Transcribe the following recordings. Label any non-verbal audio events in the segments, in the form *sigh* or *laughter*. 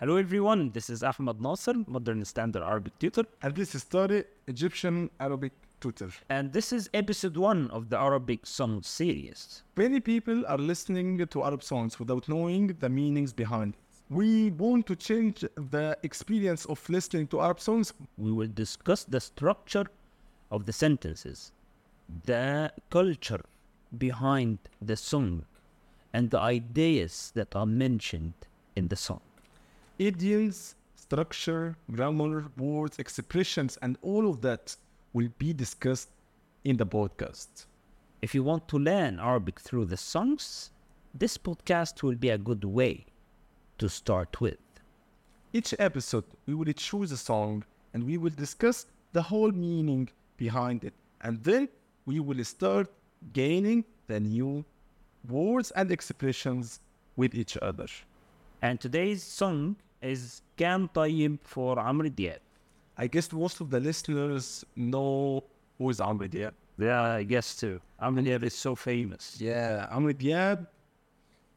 Hello everyone, this is Ahmed Nasser, Modern Standard Arabic Tutor, And this is Tarek, Egyptian Arabic tutor. and this is episode one of the Arabic Song series. Many people are listening to Arab songs without knowing the meanings behind it. We want to change the experience of listening to Arab songs. We will discuss the structure of the sentences, the culture behind the song, and the ideas that are mentioned in the song. Idioms, structure, grammar, words, expressions, and all of that will be discussed in the podcast. If you want to learn Arabic through the songs, this podcast will be a good way to start with. Each episode, we will choose a song and we will discuss the whole meaning behind it. And then we will start gaining the new words and expressions with each other. And today's song is كان طيب for عمرو دياب. I guess most of the listeners know who is Amr Diab. Yeah, I guess too. Amr Diab is so famous. Yeah, Amr Diab,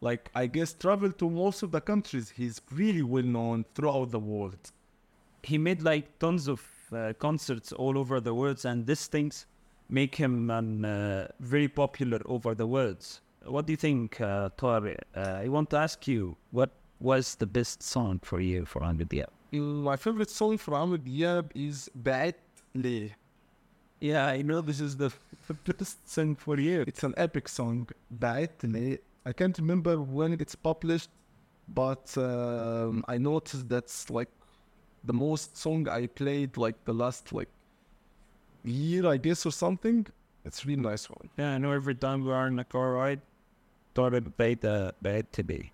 like I guess, traveled to most of the countries. He's really well known throughout the world. He made like tons of uh, concerts all over the world, and these things make him um, uh, very popular over the world. What do you think, uh, Tariq? Uh, I want to ask you, what was the best song for you for Amr Diab? My favorite song from Amr Diab is Ba'at Leh. Yeah, I know this is *laughs* the best song for you. It's an epic song. Ba'at Leh. I can't remember when it's published, but um, I noticed that's like the most song I played like the last like year, I guess, or something. It's really nice one. Yeah, I know every time we are in a car ride, Tarek played the bad to be.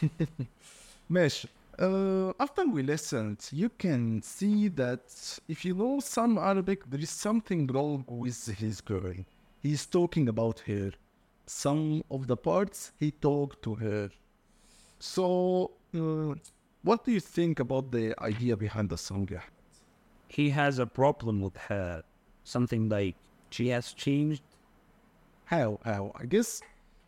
*laughs* Mesh, uh, after we listened, you can see that if you know some Arabic, there is something wrong with his girl. He's talking about her. Some of the parts he talked to her. So, uh, what do you think about the idea behind the song? yeah? he has a problem with her. Something like she has changed. How? How? I guess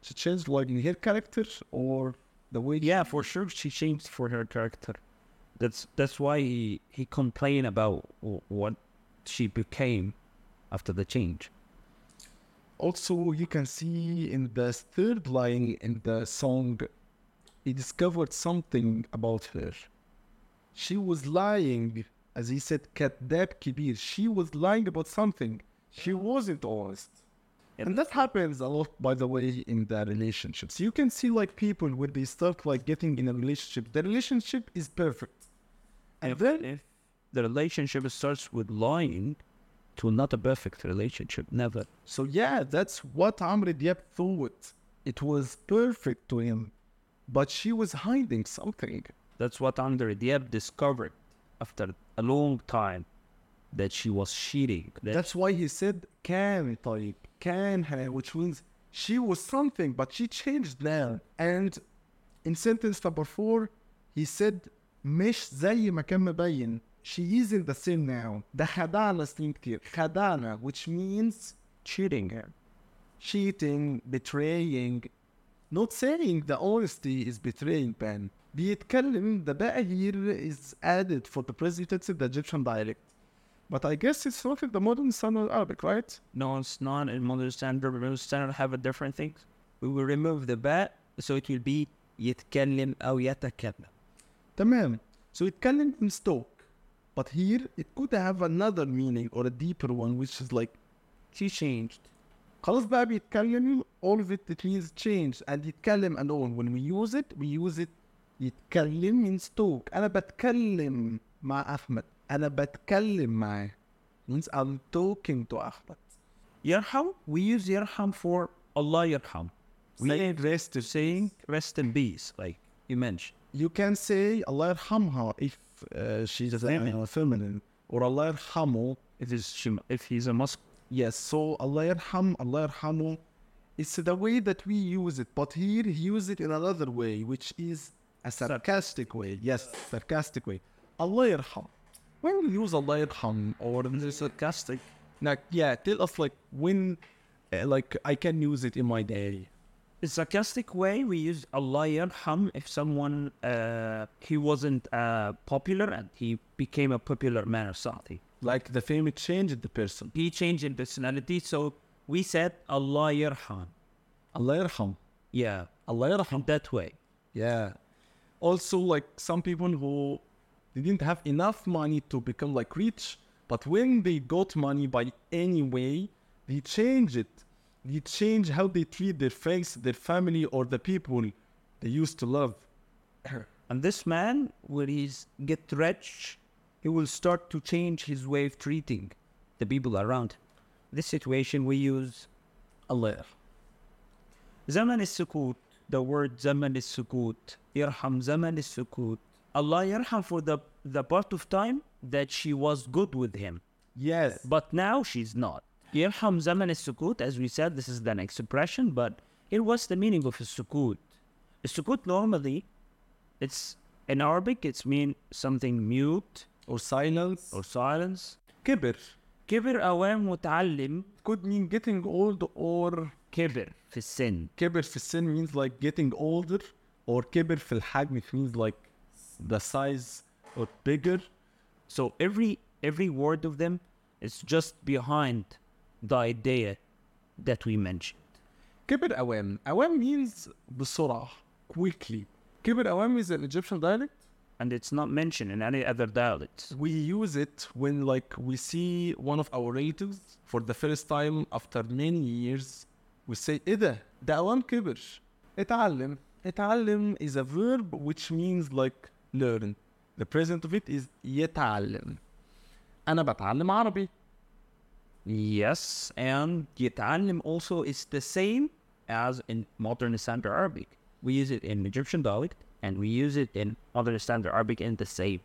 she changed like in her character or the way. Yeah, for sure she changed for her character. That's that's why he he complained about what she became after the change. Also, you can see in the third line in the song, he discovered something about her. She was lying, as he said, Kadab Kibir. She was lying about something. She wasn't honest. And that happens a lot, by the way, in the relationships. You can see like people when they start like getting in a relationship, the relationship is perfect. And then if the relationship starts with lying, to not a perfect relationship, never. So yeah, that's what Amr Diab thought. It was perfect to him, but she was hiding something. That's what Amr Diab discovered after a long time that she was cheating. That That's why he said كان طيب كانها which means she was something but she changed now. And in sentence number four, he said مش زي ما كان مبين. She isn't the same now. ده خدعنا سنين كتير. خدعنا which means cheating her. cheating, betraying. Not saying the honesty is betraying Ben. بيتكلم the بقى here is added for the present tense in the Egyptian dialect. But I guess it's not in the modern standard Arabic, right? No, it's not in modern standard. Modern standard have a different thing. We will remove the ba, so it will be يتكلم أو يتكلم. تمام. So يتكلم in stock. But here it could have another meaning or a deeper one which is like She changed. خلاص بقى بيتكلم all of it it means change and يتكلم alone when we use it we use it يتكلم in stock أنا بتكلم مع أحمد أنا بتكلم معاه means I'm talking to أحمد Yarham, we use Yarham for Allah Yarham. We Saying rest to saying rest in peace, like you mentioned. you can say Allah يرحمها if uh, she's a feminine. feminine or Allah يرحمه If it's she- if he's a Muslim. Yes, so Allah yarham, Allah yarhamu. It's the way that we use it, but here he uses it in another way, which is a sarcastic way. Yes, sarcastic way. Allah yarham. When we use Allah yarham or It's sarcastic. like yeah, tell us like when uh, like I can use it in my day. sarcastic way, we use Allah yarham if someone uh, he wasn't uh, popular and he became a popular man or something. Like the fame changed the person. He changed in personality, so we said Allah yarham. Allah yarham. Yeah, Allah yarham. that way. Yeah. Also, like some people who they didn't have enough money to become like rich, but when they got money by any way, they change it. They change how they treat their friends, their family, or the people they used to love. *clears throat* And this man, when he's get rich, he will start to change his way of treating the people around him. This situation we use Allah. زمن السكوت the word زمن السكوت يرحم زمن السكوت Allah يرحم for the, the part of time that she was good with him Yes. but now she's not يرحم زمن السكوت as we said this is an expression but here what's the meaning of السكوت السكوت normally it's in Arabic it's mean something mute Or silence. or silence كبر. كبر أوان متعلم Could mean getting old or كبر في السن كبر في السن means like getting older or كبر في الحجم it means like the size or bigger. So every every word of them is just behind the idea that we mentioned. كبر أوام. أوام means بسرعة quickly. كبر أوام is an Egyptian dialect. And it's not mentioned in any other dialects. We use it when like we see one of our relatives for the first time after many years. We say إيه ده؟ ده أوام كبر. اتعلم. اتعلم is a verb which means like learn. The present of it is يتعلم. أنا بتعلم عربي. Yes, and يتعلم also is the same as in modern standard Arabic. We use it in Egyptian dialect and we use it in modern standard Arabic in the same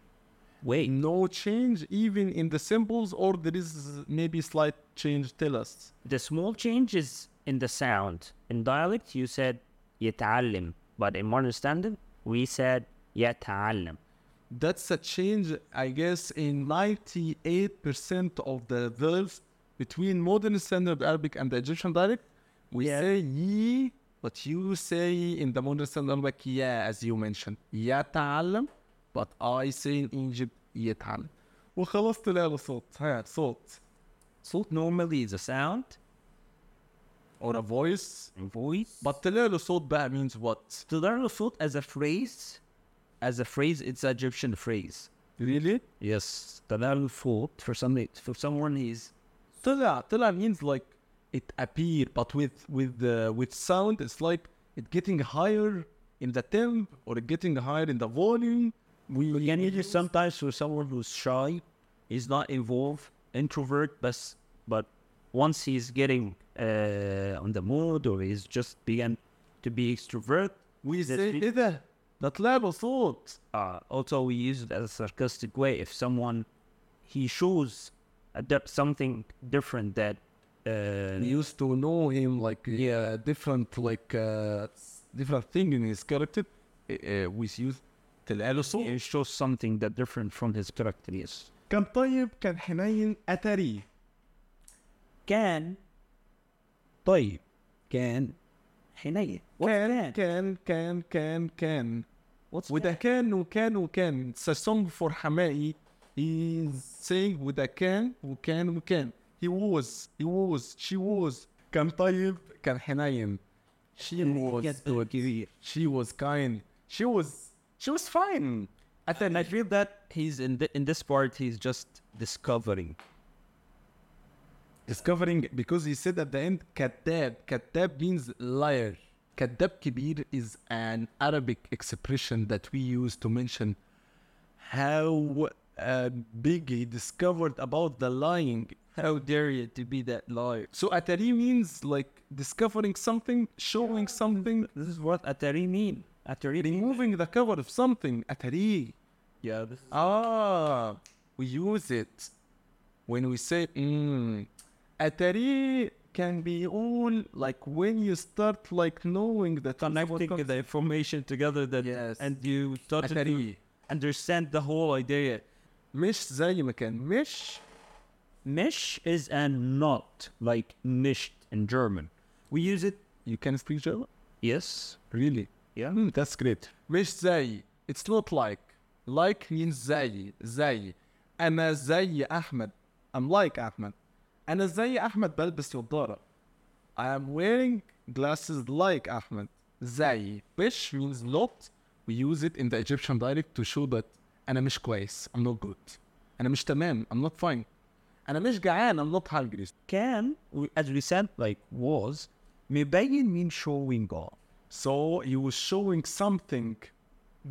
way. No change even in the symbols or there is maybe slight change. Tell us. The small change is in the sound. In dialect, you said يتعلم, but in modern standard, we said يتعلم. That's a change, I guess, in 98% of the verbs between modern standard Arabic and the Egyptian dialect. We Yeah. say ye, but you say in the modern standard Arabic, yeah, as you mentioned. يتعلم, but I say in Egypt, يتعلم. وخلاص طلع له صوت. ها صوت. Salt normally is a sound, Or a voice. voice. But طلع له صوت بقى means what? to learn the salt as a phrase, as a phrase, it's an Egyptian phrase. Really? Yes, تنال الصوت for somebody, for someone he's طلع طلع means like it appear but with with the with sound it's like it getting higher in the temp or getting higher in the volume we We can use it sometimes for someone who's shy, he's not involved, introvert, but but once he's getting uh, on the mood or he's just began to be extrovert, we That's say it. ايه ده ده طلع له صوت uh, also we use it as a sarcastic way. If someone he shows a di- something different that uh, we used to know him like yeah different like uh, different thing in his character uh, uh, we use طلع له صوت it shows something that different from his character. Yes. كان طيب كان حنين اتري كان طيب كان حنين. What's كان that? كان كان كان كان What's وده that? كان وكان وكان It's a song for حمائي He's saying وده كان وكان وكان He was He was She was كان طيب كان حنين She was هو كبير. She was kind She was She was fine And I feel that he's in the, in this part he's just discovering. discovering because he said at the end كذاب كذاب means liar Kadab Kibir is an Arabic expression that we use to mention how uh, big he discovered about the lying. How dare you to be that liar? So Atari means like discovering something, showing something. This is what Atari mean. Atari removing mean. the cover of something. Atari. Yeah. ah, we use it when we say mm, Atari can be all like when you start like knowing that connecting the information together that Yes. and you start to atari understand the whole idea. مش زي ما كان مش Mish is a not like mischt in German. We use it. you can speak German Yes. Really? Yeah. Hmm, that's great. مش زي it's not like like means زي زي أنا زي أحمد I'm like أحمد أنا زي أحمد بلبس نظارة I am wearing glasses like أحمد زي which means not we use it in the Egyptian dialect to show that أنا مش كويس I'm not good أنا مش تمام I'm not fine أنا مش جعان I'm not hungry Can, we- as we said, like was, مبين mean showing off. So he was showing something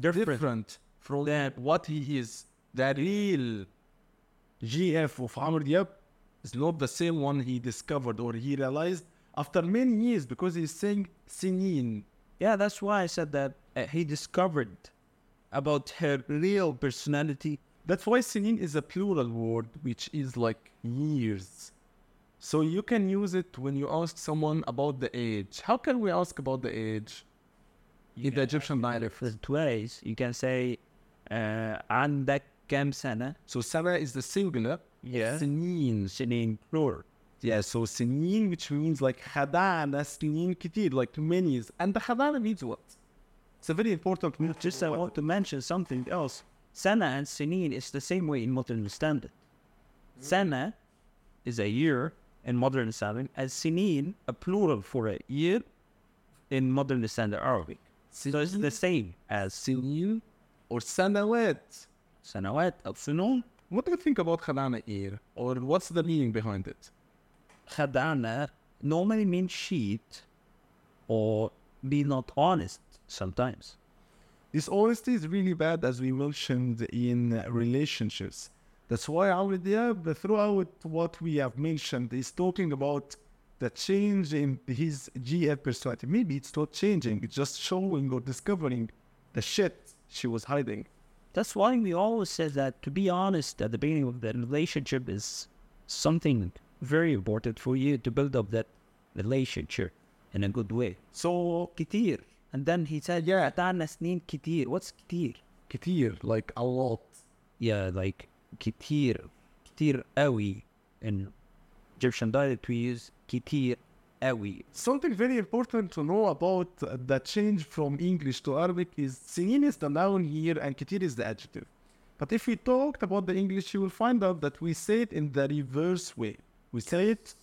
different from that what he is the real GF of Amr Diab is not the same one he discovered or he realized after many years because he's saying Sinin. Yeah, that's why I said that uh, he discovered about her real personality. That's why Sinin is a plural word, which is like years. so you can use it when you ask someone about the age how can we ask about the age in the Egyptian dialect Different ways. You can say, uh, عندك كم سنة? so sana is the singular Yeah. Sinin. سنين plural. Yeah, so Sinin, which means like Hadana Sinin Kitir, like many years. And the Hadana means what? It's a very important word. Just I want to mention something else. Sana and Sinin is the same way in modern standard. Sana is a year in modern standard, and Sinin a plural for a year in modern standard Arabic. So it's the same as sinin or sanawat سنوات أو سنون. what do you think about Khadana here? Or what's the meaning behind it? Khadana normally means cheat or be not honest sometimes. Dishonesty is really bad as we mentioned in relationships. That's why Amr Diab, throughout what we have mentioned, is talking about the change in his GF personality. Maybe it's not changing, it's just showing or discovering the shit she was hiding. That's why we always say that to be honest at the beginning of the relationship is something very important for you to build up that relationship in a good way. So, كتير. And then he said, yeah, قطعنا سنين كتير. What's كتير? Katir, like a lot. Yeah, like كتير. كتير قوي. In Egyptian dialect we use كتير قوي. Something very important to know about uh, the change from English to Arabic is Sinin is the noun here and Katir is the adjective. But if we talked about the English, you will find out that we say it in the reverse way. We say it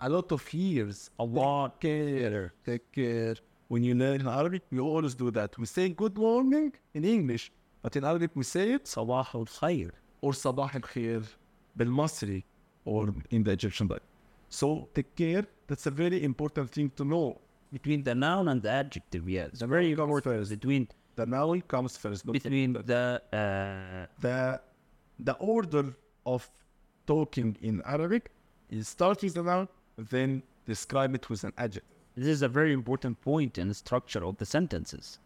a lot of years. A lot. care, take care. When you learn Arabic, we always do that. We say good morning in English, but in Arabic we say it صباح الخير. or صباح الخير بالمصري or in the Egyptian dialect. So take care. That's a very important thing to know. Between the noun and the adjective, yeah. It's very comes first. Between The noun comes first. not between the uh, the the order of talking in Arabic is starting the noun, then describe it with an adjective. this is a very important point in the structure of the sentences.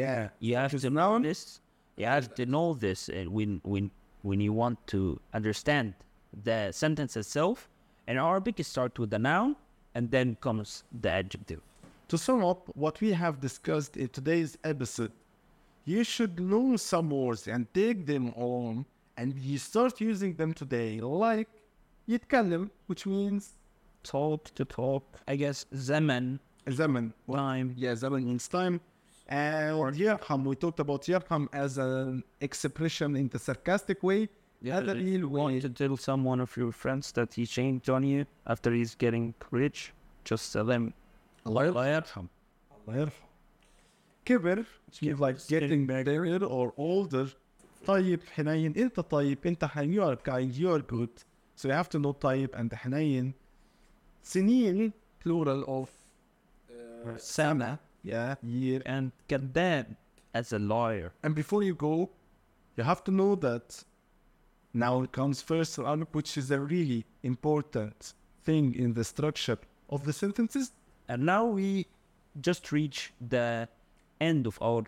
Yeah. You have to know this. You have to know this uh, when when when you want to understand the sentence itself. In Arabic, you start with the noun and then comes the adjective. To sum up what we have discussed in today's episode, you should know some words and take them on, and you start using them today, like يتكلم, which means Talk to talk. I guess zaman زمن. time. Yeah, زمن means time. And يرحم, we talked about يرحم as an expression in the sarcastic way. هذا if اللي you want to tell someone of your friends that he changed on you after he's getting rich, just tell him الله الله يرحم. الله يرحم. كبر which means like getting bigger or older. طيب حنين انت طيب انت حنين you are kind you are good. So you have to know طيب and حنين. سنين plural of uh, Sana yeah year. and كذاب as a liar. And before you go, you have to know that now comes first Arabic, which is a really important thing in the structure of the sentences. And now we just reach the end of our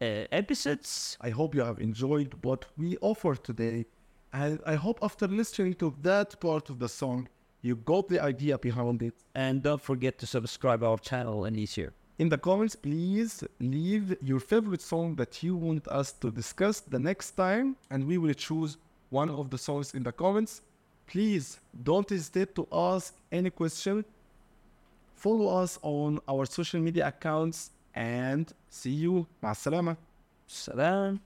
uh, episodes. I hope you have enjoyed what we offer today. And I hope after listening to that part of the song, you got the idea behind it. And don't forget to subscribe our channel and year. In the comments, please leave your favorite song that you want us to discuss the next time, and we will choose one of the songs in the comments. Please don't hesitate to ask any question. Follow us on our social media accounts and see you. مع السلامة. Salam.